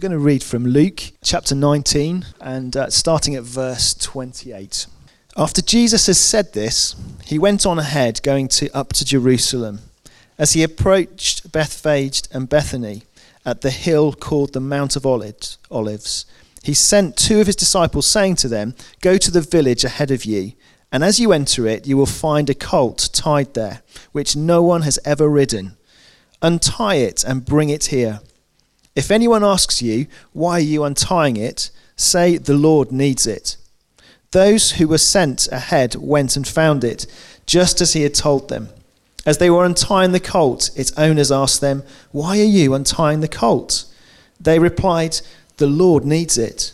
I'm going to read from Luke chapter 19 and uh, starting at verse 28. After Jesus has said this, he went on ahead, going to, up to Jerusalem. As he approached Bethphage and Bethany at the hill called the Mount of Olives, he sent two of his disciples, saying to them, Go to the village ahead of you, and as you enter it, you will find a colt tied there, which no one has ever ridden. Untie it and bring it here. If anyone asks you, Why are you untying it? say, The Lord needs it. Those who were sent ahead went and found it, just as he had told them. As they were untying the colt, its owners asked them, Why are you untying the colt? They replied, The Lord needs it.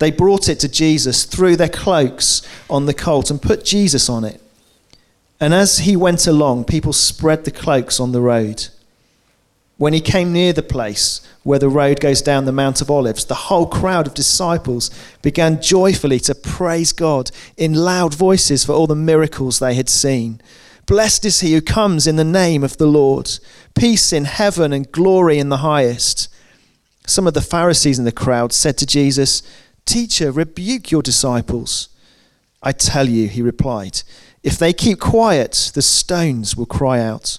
They brought it to Jesus, threw their cloaks on the colt, and put Jesus on it. And as he went along, people spread the cloaks on the road. When he came near the place where the road goes down the Mount of Olives, the whole crowd of disciples began joyfully to praise God in loud voices for all the miracles they had seen. Blessed is he who comes in the name of the Lord. Peace in heaven and glory in the highest. Some of the Pharisees in the crowd said to Jesus, Teacher, rebuke your disciples. I tell you, he replied, if they keep quiet, the stones will cry out.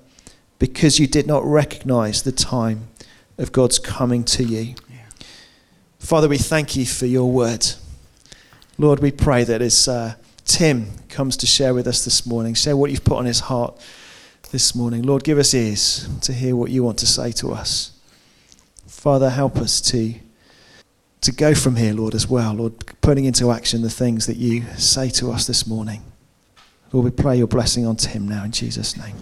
because you did not recognize the time of God's coming to you. Yeah. Father, we thank you for your word. Lord, we pray that as uh, Tim comes to share with us this morning, share what you've put on his heart this morning. Lord, give us ears to hear what you want to say to us. Father, help us to, to go from here, Lord, as well. Lord, putting into action the things that you say to us this morning. Lord, we pray your blessing on Tim now in Jesus' name.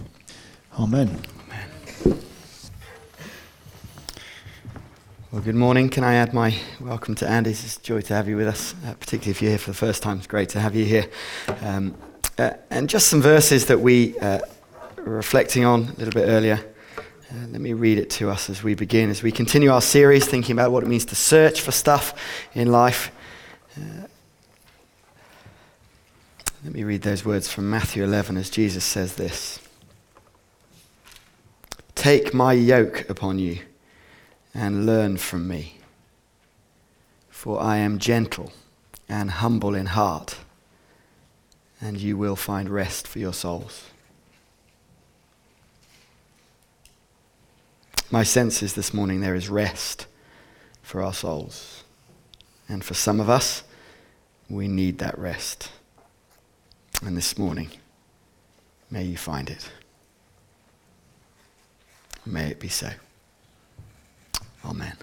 Amen. Amen. Well, good morning. Can I add my welcome to Andy? It's a joy to have you with us, uh, particularly if you're here for the first time. It's great to have you here. Um, uh, and just some verses that we uh, were reflecting on a little bit earlier. Uh, let me read it to us as we begin, as we continue our series, thinking about what it means to search for stuff in life. Uh, let me read those words from Matthew 11 as Jesus says this. Take my yoke upon you and learn from me, for I am gentle and humble in heart, and you will find rest for your souls. My sense is this morning there is rest for our souls. And for some of us, we need that rest. And this morning, may you find it. May it be so. Amen.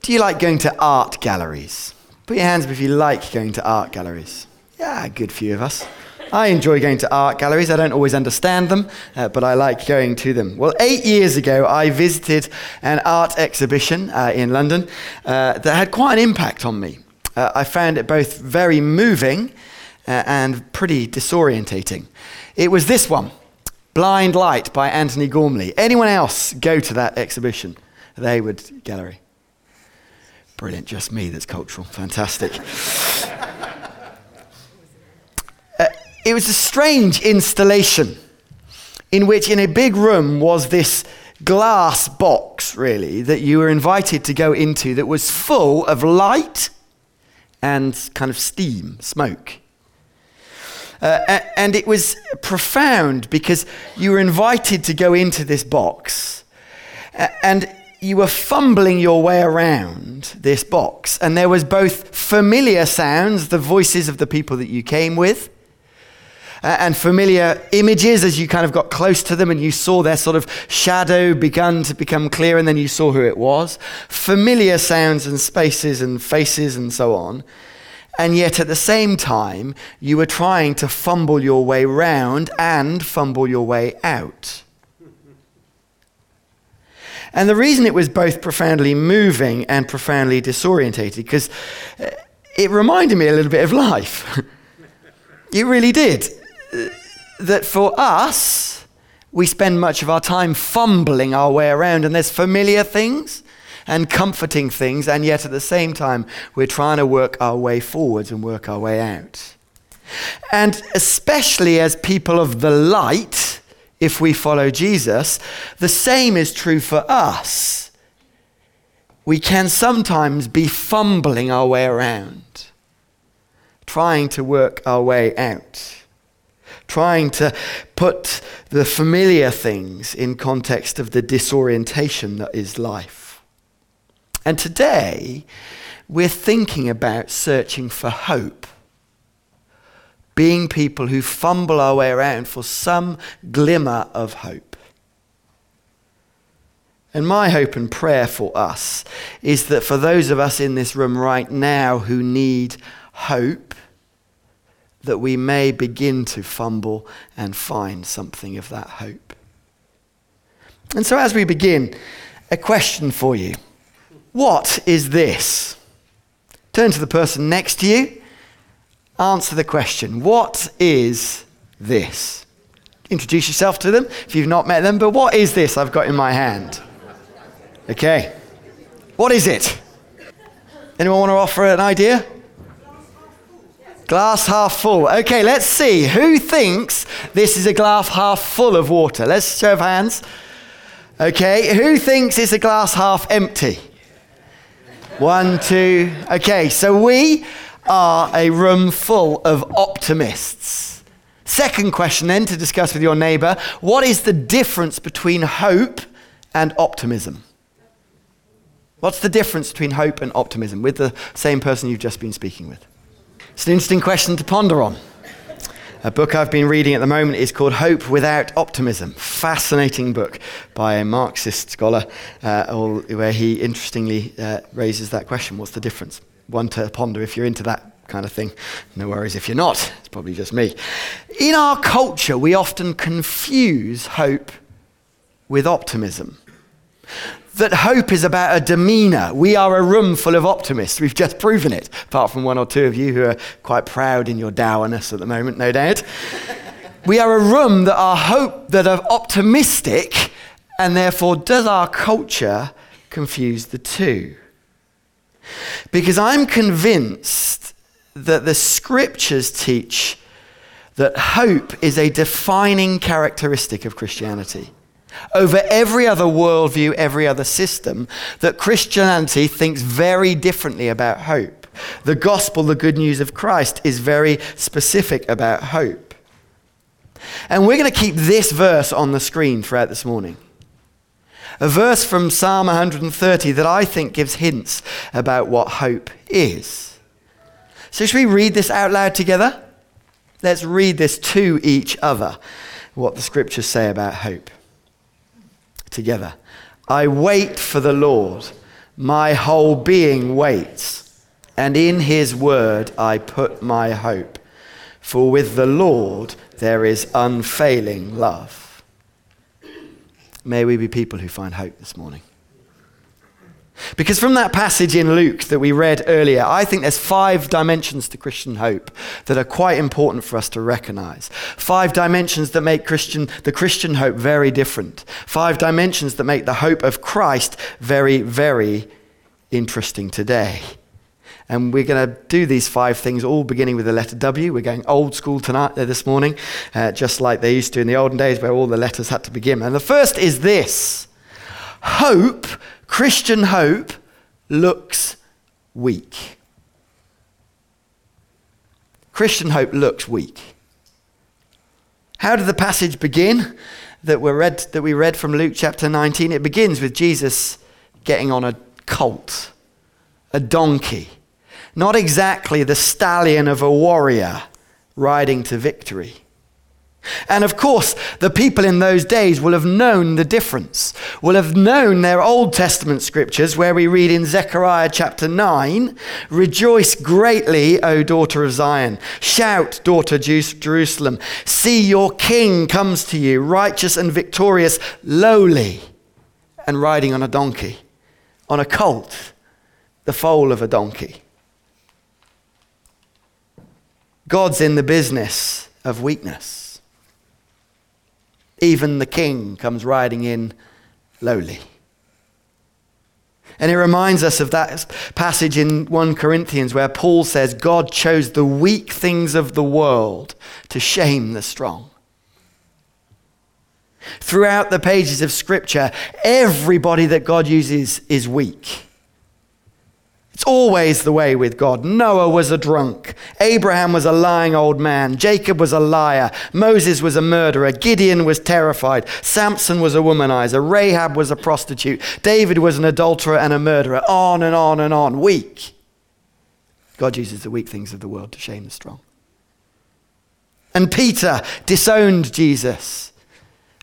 Do you like going to art galleries? Put your hands up if you like going to art galleries. Yeah, a good few of us. I enjoy going to art galleries. I don't always understand them, uh, but I like going to them. Well, eight years ago, I visited an art exhibition uh, in London uh, that had quite an impact on me. Uh, I found it both very moving uh, and pretty disorientating. It was this one Blind Light by Antony Gormley. Anyone else go to that exhibition, the Hayward Gallery? Brilliant, just me that's cultural. Fantastic. uh, it was a strange installation in which, in a big room, was this glass box, really, that you were invited to go into that was full of light and kind of steam, smoke. Uh, and it was profound because you were invited to go into this box and you were fumbling your way around this box. And there was both familiar sounds, the voices of the people that you came with, uh, and familiar images as you kind of got close to them and you saw their sort of shadow begun to become clear and then you saw who it was. Familiar sounds and spaces and faces and so on and yet at the same time, you were trying to fumble your way round and fumble your way out. And the reason it was both profoundly moving and profoundly disorientated, because uh, it reminded me a little bit of life. it really did. That for us, we spend much of our time fumbling our way around, and there's familiar things and comforting things, and yet at the same time, we're trying to work our way forwards and work our way out. And especially as people of the light, if we follow Jesus, the same is true for us. We can sometimes be fumbling our way around, trying to work our way out, trying to put the familiar things in context of the disorientation that is life. And today, we're thinking about searching for hope being people who fumble our way around for some glimmer of hope. And my hope and prayer for us is that for those of us in this room right now who need hope, that we may begin to fumble and find something of that hope. And so, as we begin, a question for you What is this? Turn to the person next to you answer the question what is this? Introduce yourself to them if you've not met them, but what is this I've got in my hand? Okay. What is it? Anyone want to offer an idea? Glass half full. Okay, let's see. Who thinks this is a glass half full of water? Let's show of hands. Okay, who thinks it's a glass half empty? One, two. Okay, so we are a room full of optimists. Second question, then, to discuss with your neighbor what is the difference between hope and optimism? What's the difference between hope and optimism with the same person you've just been speaking with? It's an interesting question to ponder on. A book I've been reading at the moment is called Hope Without Optimism. Fascinating book by a Marxist scholar, uh, where he interestingly uh, raises that question what's the difference? one to ponder if you're into that kind of thing. No worries if you're not, it's probably just me. In our culture, we often confuse hope with optimism. That hope is about a demeanor. We are a room full of optimists. We've just proven it, apart from one or two of you who are quite proud in your dourness at the moment, no doubt. we are a room that are hope that are optimistic, and therefore does our culture confuse the two? Because I'm convinced that the scriptures teach that hope is a defining characteristic of Christianity. Over every other worldview, every other system, that Christianity thinks very differently about hope. The gospel, the good news of Christ, is very specific about hope. And we're going to keep this verse on the screen throughout this morning a verse from Psalm 130 that I think gives hints about what hope is. So, should we read this out loud together? Let's read this to each other, what the scriptures say about hope. Together. I wait for the Lord, my whole being waits, and in his word I put my hope. For with the Lord there is unfailing love. May we be people who find hope this morning. Because from that passage in Luke that we read earlier, I think there's five dimensions to Christian hope that are quite important for us to recognize. Five dimensions that make Christian, the Christian hope very different. Five dimensions that make the hope of Christ very, very interesting today. And we're going to do these five things all beginning with the letter W. We're going old school tonight, uh, this morning, uh, just like they used to in the olden days where all the letters had to begin. And the first is this hope, Christian hope, looks weak. Christian hope looks weak. How did the passage begin that, we read, that we read from Luke chapter 19? It begins with Jesus getting on a colt, a donkey not exactly the stallion of a warrior riding to victory. And of course, the people in those days will have known the difference, will have known their Old Testament scriptures, where we read in Zechariah chapter 9 Rejoice greatly, O daughter of Zion. Shout, daughter Jerusalem. See, your king comes to you, righteous and victorious, lowly and riding on a donkey, on a colt, the foal of a donkey. God's in the business of weakness. Even the king comes riding in lowly. And it reminds us of that passage in 1 Corinthians where Paul says, God chose the weak things of the world to shame the strong. Throughout the pages of Scripture, everybody that God uses is weak. It's always the way with God. Noah was a drunk. Abraham was a lying old man. Jacob was a liar. Moses was a murderer. Gideon was terrified. Samson was a womanizer. Rahab was a prostitute. David was an adulterer and a murderer. On and on and on. Weak. God uses the weak things of the world to shame the strong. And Peter disowned Jesus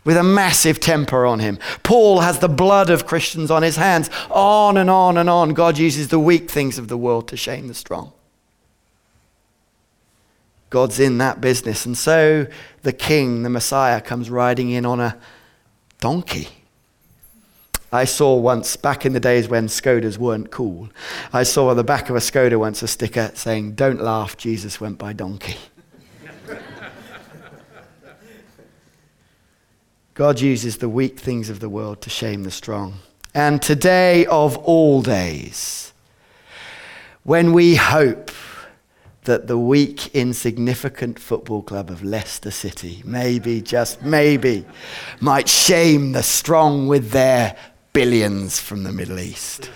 with a massive temper on him. Paul has the blood of Christians on his hands. On and on and on. God uses the weak things of the world to shame the strong. God's in that business. And so the king, the Messiah, comes riding in on a donkey. I saw once, back in the days when Skodas weren't cool, I saw on the back of a Skoda once a sticker saying, Don't laugh, Jesus went by donkey. God uses the weak things of the world to shame the strong. And today of all days, when we hope that the weak, insignificant football club of Leicester City, maybe, just maybe, might shame the strong with their billions from the Middle East.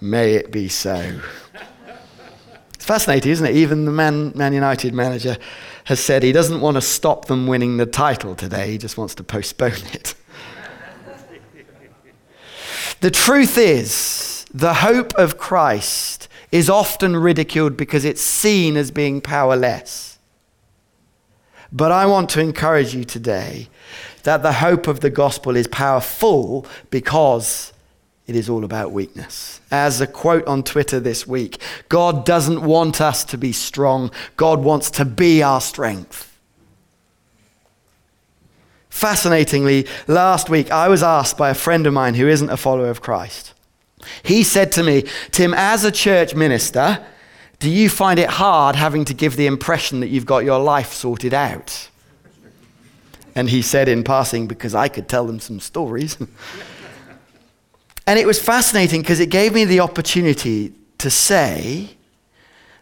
May it be so. It's fascinating, isn't it? Even the Man, Man United manager has said he doesn't want to stop them winning the title today, he just wants to postpone it. the truth is, the hope of Christ is often ridiculed because it's seen as being powerless. But I want to encourage you today that the hope of the gospel is powerful because it is all about weakness. As a quote on Twitter this week God doesn't want us to be strong, God wants to be our strength. Fascinatingly, last week I was asked by a friend of mine who isn't a follower of Christ. He said to me, Tim, as a church minister, do you find it hard having to give the impression that you've got your life sorted out? And he said in passing, because I could tell them some stories. And it was fascinating because it gave me the opportunity to say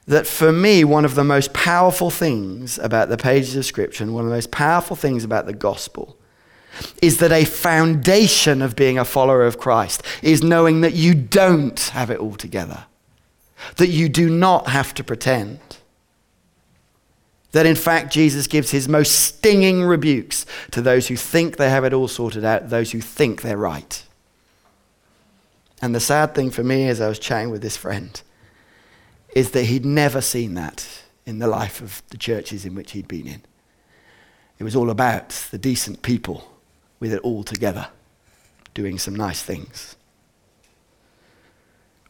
that for me, one of the most powerful things about the pages of Scripture and one of the most powerful things about the gospel is that a foundation of being a follower of Christ is knowing that you don't have it all together, that you do not have to pretend. That in fact, Jesus gives his most stinging rebukes to those who think they have it all sorted out, those who think they're right. And the sad thing for me as I was chatting with this friend is that he'd never seen that in the life of the churches in which he'd been in. It was all about the decent people with it all together, doing some nice things.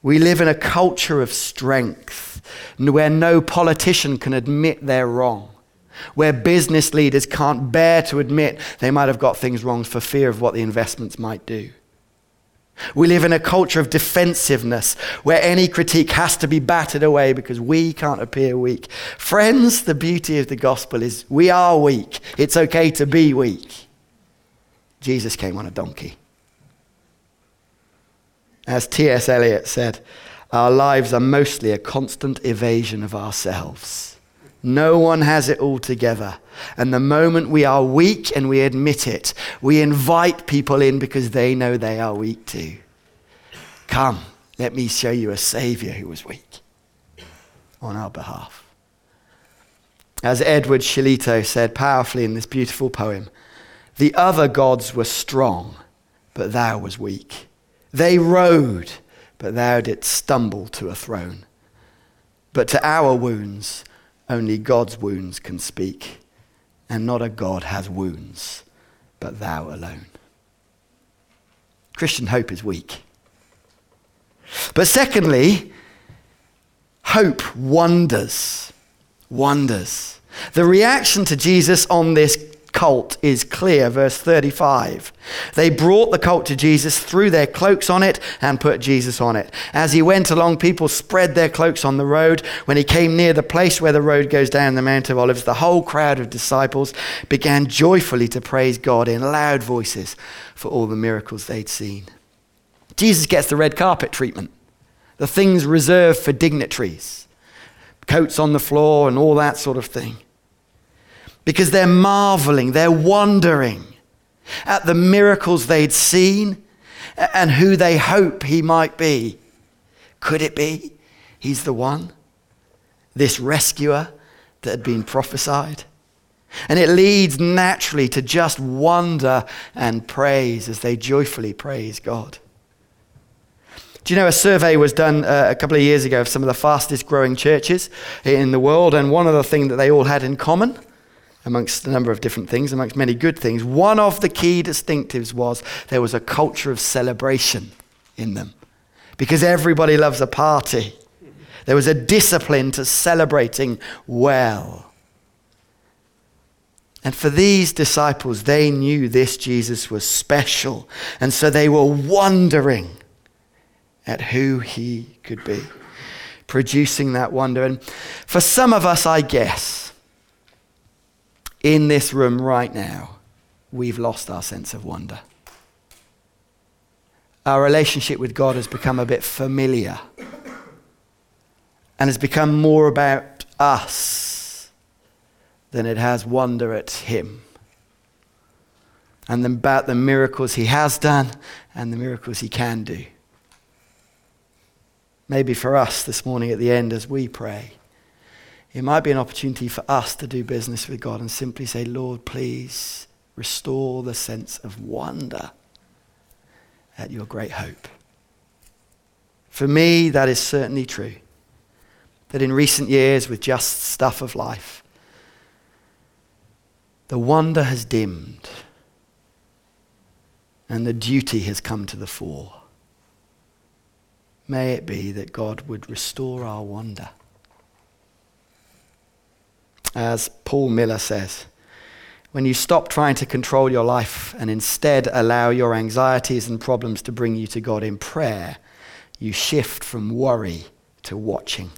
We live in a culture of strength where no politician can admit they're wrong, where business leaders can't bear to admit they might have got things wrong for fear of what the investments might do. We live in a culture of defensiveness where any critique has to be battered away because we can't appear weak. Friends, the beauty of the gospel is we are weak. It's okay to be weak. Jesus came on a donkey. As T.S. Eliot said, our lives are mostly a constant evasion of ourselves. No one has it all together. And the moment we are weak and we admit it, we invite people in because they know they are weak too. Come, let me show you a Savior who was weak on our behalf. As Edward Shillito said powerfully in this beautiful poem, the other gods were strong, but thou was weak. They rode, but thou didst stumble to a throne. But to our wounds, only God's wounds can speak, and not a God has wounds, but thou alone. Christian hope is weak. But secondly, hope wonders. Wonders. The reaction to Jesus on this colt is clear. Verse 35. They brought the colt to Jesus, threw their cloaks on it, and put Jesus on it. As he went along, people spread their cloaks on the road. When he came near the place where the road goes down the Mount of Olives, the whole crowd of disciples began joyfully to praise God in loud voices for all the miracles they'd seen. Jesus gets the red carpet treatment, the things reserved for dignitaries, coats on the floor, and all that sort of thing because they're marveling, they're wondering at the miracles they'd seen and who they hope he might be. Could it be he's the one? This rescuer that had been prophesied? And it leads naturally to just wonder and praise as they joyfully praise God. Do you know a survey was done uh, a couple of years ago of some of the fastest growing churches in the world, and one of the things that they all had in common amongst a number of different things, amongst many good things, one of the key distinctives was there was a culture of celebration in them. Because everybody loves a party. There was a discipline to celebrating well. And for these disciples, they knew this Jesus was special. And so they were wondering at who he could be, producing that wonder. And for some of us, I guess, in this room right now, we've lost our sense of wonder. Our relationship with God has become a bit familiar and has become more about us than it has wonder at Him and about the miracles He has done and the miracles He can do. Maybe for us this morning at the end as we pray it might be an opportunity for us to do business with God and simply say, Lord, please restore the sense of wonder at your great hope. For me, that is certainly true. That in recent years, with just stuff of life, the wonder has dimmed and the duty has come to the fore. May it be that God would restore our wonder as Paul Miller says. When you stop trying to control your life and instead allow your anxieties and problems to bring you to God in prayer, you shift from worry to watching.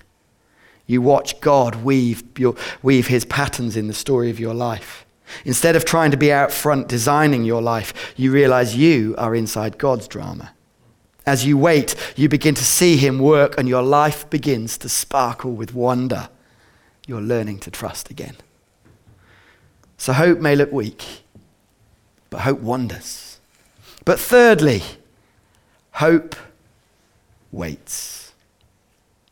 You watch God weave, your, weave his patterns in the story of your life. Instead of trying to be out front designing your life, you realize you are inside God's drama. As you wait, you begin to see him work and your life begins to sparkle with wonder you're learning to trust again. So hope may look weak, but hope wonders. But thirdly, hope waits.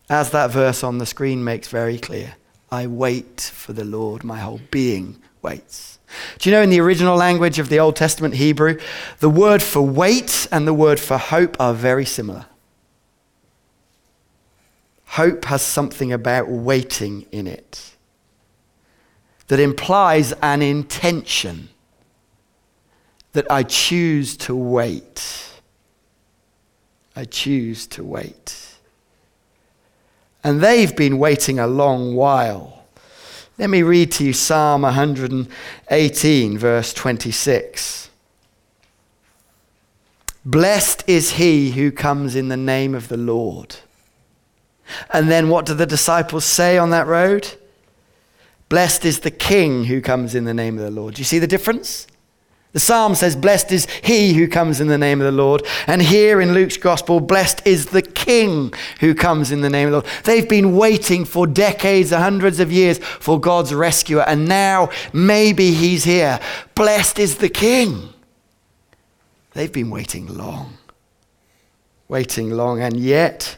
As that verse on the screen makes very clear, I wait for the Lord, my whole being waits. Do you know in the original language of the Old Testament Hebrew, the word for wait and the word for hope are very similar. Hope has something about waiting in it that implies an intention that I choose to wait. I choose to wait. And they've been waiting a long while. Let me read to you Psalm 118, verse 26. Blessed is he who comes in the name of the Lord. And then what do the disciples say on that road? Blessed is the king who comes in the name of the Lord. Do you see the difference? The psalm says, Blessed is he who comes in the name of the Lord. And here in Luke's gospel, blessed is the king who comes in the name of the Lord. They've been waiting for decades, hundreds of years for God's rescuer. And now maybe he's here. Blessed is the king. They've been waiting long. Waiting long. And yet,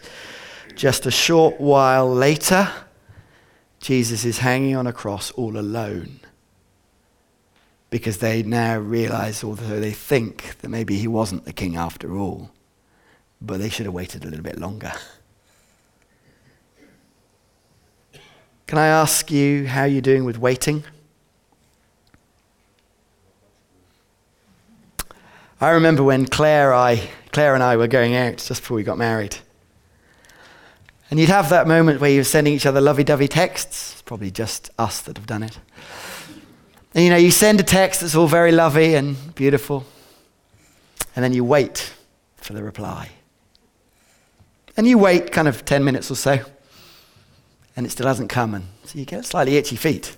just a short while later, Jesus is hanging on a cross all alone. Because they now realize, although they think that maybe he wasn't the king after all, but they should have waited a little bit longer. Can I ask you how you're doing with waiting? I remember when Claire, I, Claire and I were going out just before we got married. And you'd have that moment where you're sending each other lovey dovey texts. It's probably just us that have done it. And you know, you send a text that's all very lovely and beautiful, and then you wait for the reply. And you wait kind of 10 minutes or so, and it still hasn't come. And so you get slightly itchy feet.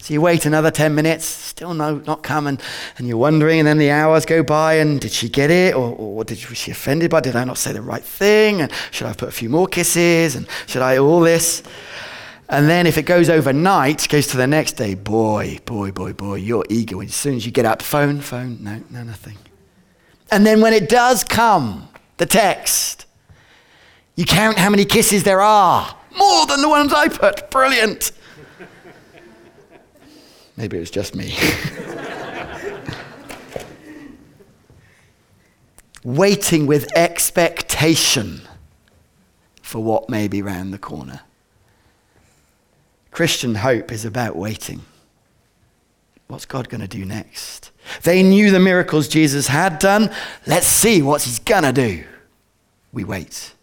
So you wait another 10 minutes, still no, not coming, and you're wondering, and then the hours go by, and did she get it? Or, or did, was she offended by Did I not say the right thing? And should I put a few more kisses? And should I all this? And then if it goes overnight, goes to the next day, boy, boy, boy, boy, you're eager. As soon as you get up, phone, phone, no, no, nothing. And then when it does come, the text, you count how many kisses there are. More than the ones I put. Brilliant. Maybe it was just me. Waiting with expectation for what may be round the corner. Christian hope is about waiting. What's God going to do next? They knew the miracles Jesus had done. Let's see what he's going to do. We wait.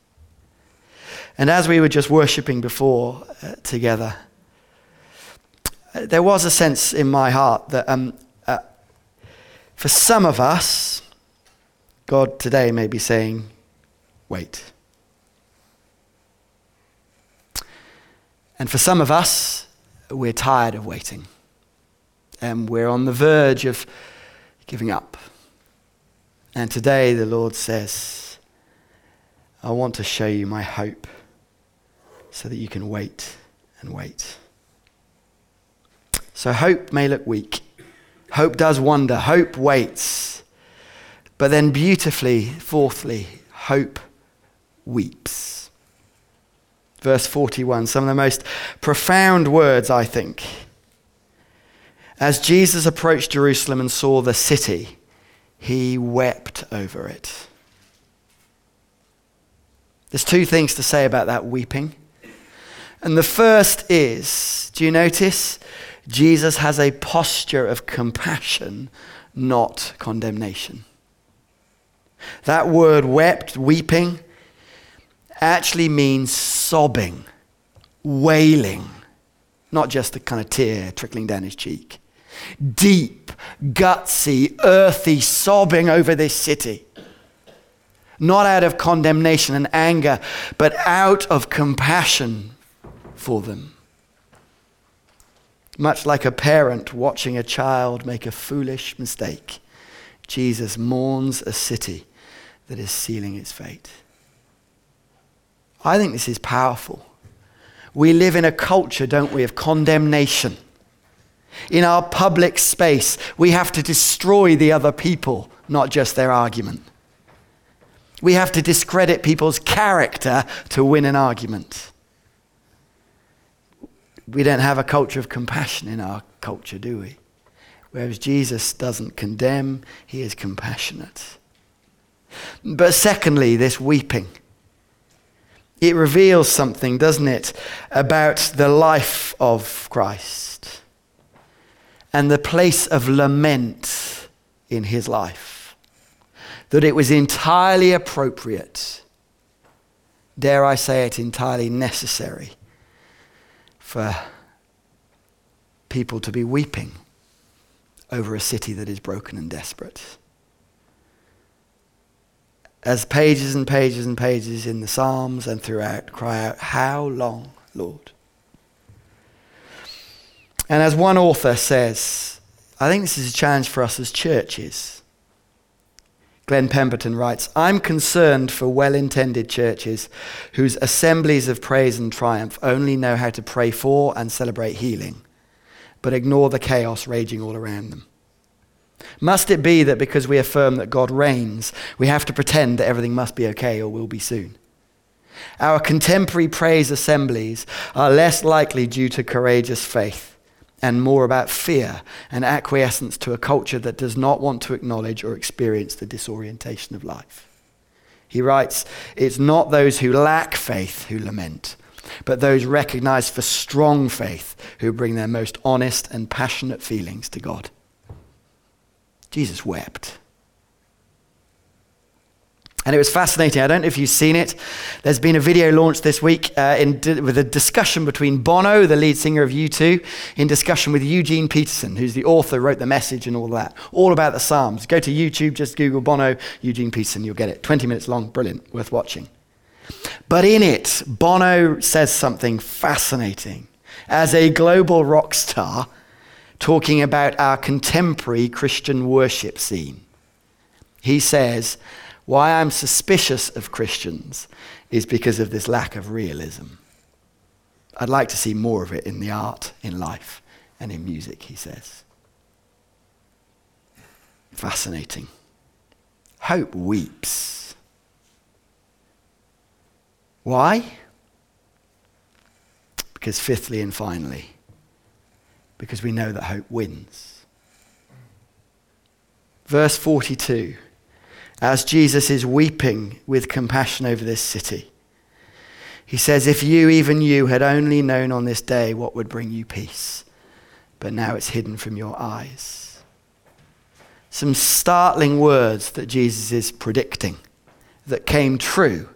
And as we were just worshipping before uh, together, there was a sense in my heart that um, uh, for some of us, God today may be saying, wait. And for some of us, we're tired of waiting. And we're on the verge of giving up. And today the Lord says, I want to show you my hope so that you can wait and wait. So hope may look weak. Hope does wonder. Hope waits. But then, beautifully, fourthly, hope weeps. Verse 41, some of the most profound words, I think. As Jesus approached Jerusalem and saw the city, he wept over it. There's two things to say about that weeping. And the first is do you notice? Jesus has a posture of compassion, not condemnation. That word wept, weeping, actually means sobbing, wailing, not just a kind of tear trickling down his cheek. Deep, gutsy, earthy sobbing over this city. Not out of condemnation and anger, but out of compassion for them. Much like a parent watching a child make a foolish mistake, Jesus mourns a city that is sealing its fate. I think this is powerful. We live in a culture, don't we, of condemnation. In our public space, we have to destroy the other people, not just their argument. We have to discredit people's character to win an argument. We don't have a culture of compassion in our culture, do we? Whereas Jesus doesn't condemn, he is compassionate. But secondly, this weeping. It reveals something, doesn't it, about the life of Christ and the place of lament in his life. That it was entirely appropriate, dare I say it, entirely necessary for people to be weeping over a city that is broken and desperate. As pages and pages and pages in the Psalms and throughout cry out, How long, Lord? And as one author says, I think this is a challenge for us as churches. Glenn Pemberton writes I'm concerned for well intended churches whose assemblies of praise and triumph only know how to pray for and celebrate healing, but ignore the chaos raging all around them. Must it be that because we affirm that God reigns, we have to pretend that everything must be okay or will be soon? Our contemporary praise assemblies are less likely due to courageous faith and more about fear and acquiescence to a culture that does not want to acknowledge or experience the disorientation of life. He writes, It's not those who lack faith who lament, but those recognized for strong faith who bring their most honest and passionate feelings to God. Jesus wept. And it was fascinating. I don't know if you've seen it. There's been a video launched this week uh, in, with a discussion between Bono, the lead singer of U2, in discussion with Eugene Peterson, who's the author, wrote the message and all that, all about the Psalms. Go to YouTube, just Google Bono, Eugene Peterson, you'll get it. 20 minutes long, brilliant, worth watching. But in it, Bono says something fascinating. As a global rock star, talking about our contemporary Christian worship scene, he says, why I'm suspicious of Christians is because of this lack of realism. I'd like to see more of it in the art, in life, and in music, he says. Fascinating. Hope weeps. Why? Because, fifthly and finally, because we know that hope wins. Verse 42 as Jesus is weeping with compassion over this city. He says, If you, even you, had only known on this day what would bring you peace, but now it's hidden from your eyes. Some startling words that Jesus is predicting that came true.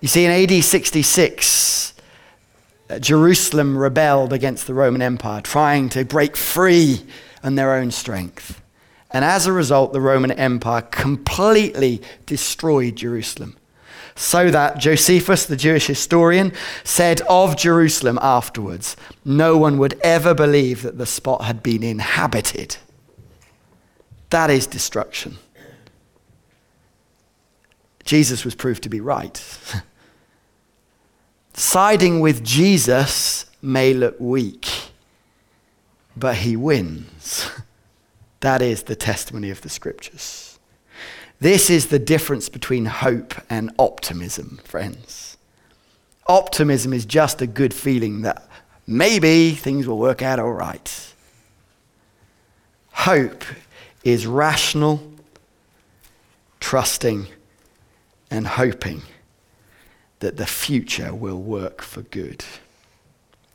You see, in AD 66, uh, Jerusalem rebelled against the Roman Empire, trying to break free on their own strength. And as a result, the Roman Empire completely destroyed Jerusalem. So that Josephus, the Jewish historian, said of Jerusalem afterwards, no one would ever believe that the spot had been inhabited. That is destruction. Jesus was proved to be right. Siding with Jesus may look weak, but he wins. That is the testimony of the scriptures. This is the difference between hope and optimism, friends. Optimism is just a good feeling that maybe things will work out all right. Hope is rational, trusting, and hoping that the future will work for good.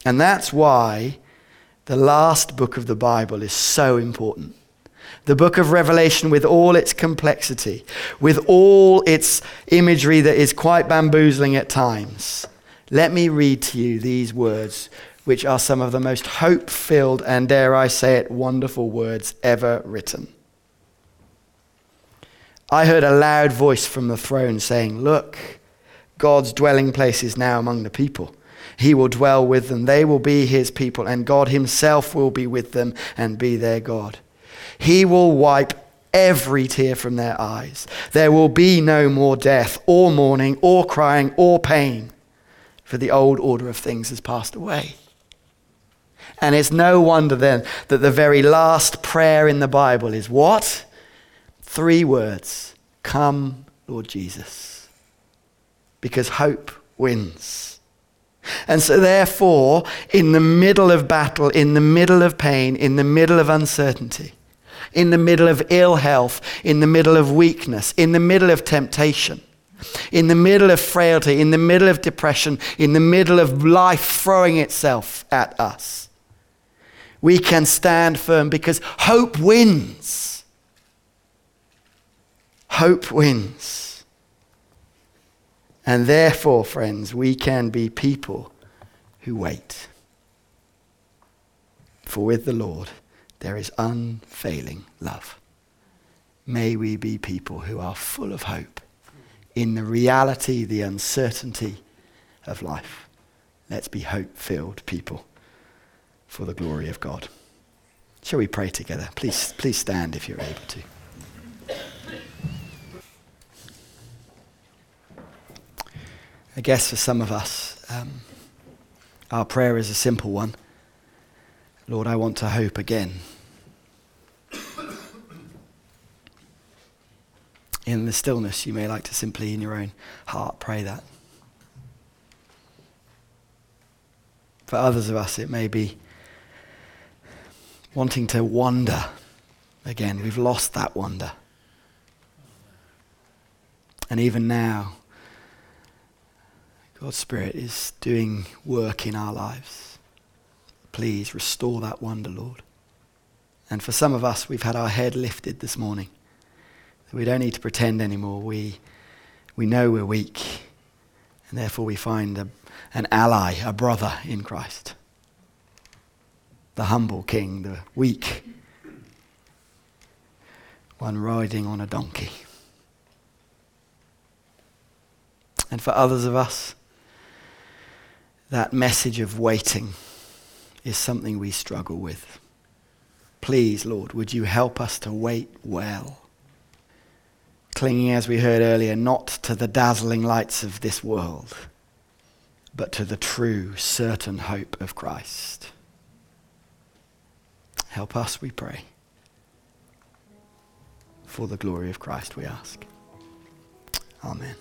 And that's why the last book of the Bible is so important the book of Revelation, with all its complexity, with all its imagery that is quite bamboozling at times, let me read to you these words, which are some of the most hope filled and, dare I say it, wonderful words ever written. I heard a loud voice from the throne saying, Look, God's dwelling place is now among the people. He will dwell with them. They will be his people, and God himself will be with them and be their God. He will wipe every tear from their eyes. There will be no more death, or mourning, or crying, or pain, for the old order of things has passed away. And it's no wonder then that the very last prayer in the Bible is what? Three words Come, Lord Jesus. Because hope wins. And so, therefore, in the middle of battle, in the middle of pain, in the middle of uncertainty, in the middle of ill health, in the middle of weakness, in the middle of temptation, in the middle of frailty, in the middle of depression, in the middle of life throwing itself at us. We can stand firm because hope wins. Hope wins. And therefore, friends, we can be people who wait. For with the Lord, there is unfailing love. May we be people who are full of hope in the reality, the uncertainty of life. Let's be hope filled people for the glory of God. Shall we pray together? Please, please stand if you're able to. I guess for some of us, um, our prayer is a simple one. Lord, I want to hope again. In the stillness, you may like to simply, in your own heart, pray that. For others of us, it may be wanting to wonder again. We've lost that wonder. And even now, God's Spirit is doing work in our lives. Please restore that wonder, Lord. And for some of us, we've had our head lifted this morning. We don't need to pretend anymore. We, we know we're weak, and therefore we find a, an ally, a brother in Christ. The humble king, the weak one riding on a donkey. And for others of us, that message of waiting is something we struggle with. Please, Lord, would you help us to wait well? Clinging, as we heard earlier, not to the dazzling lights of this world, but to the true, certain hope of Christ. Help us, we pray. For the glory of Christ, we ask. Amen.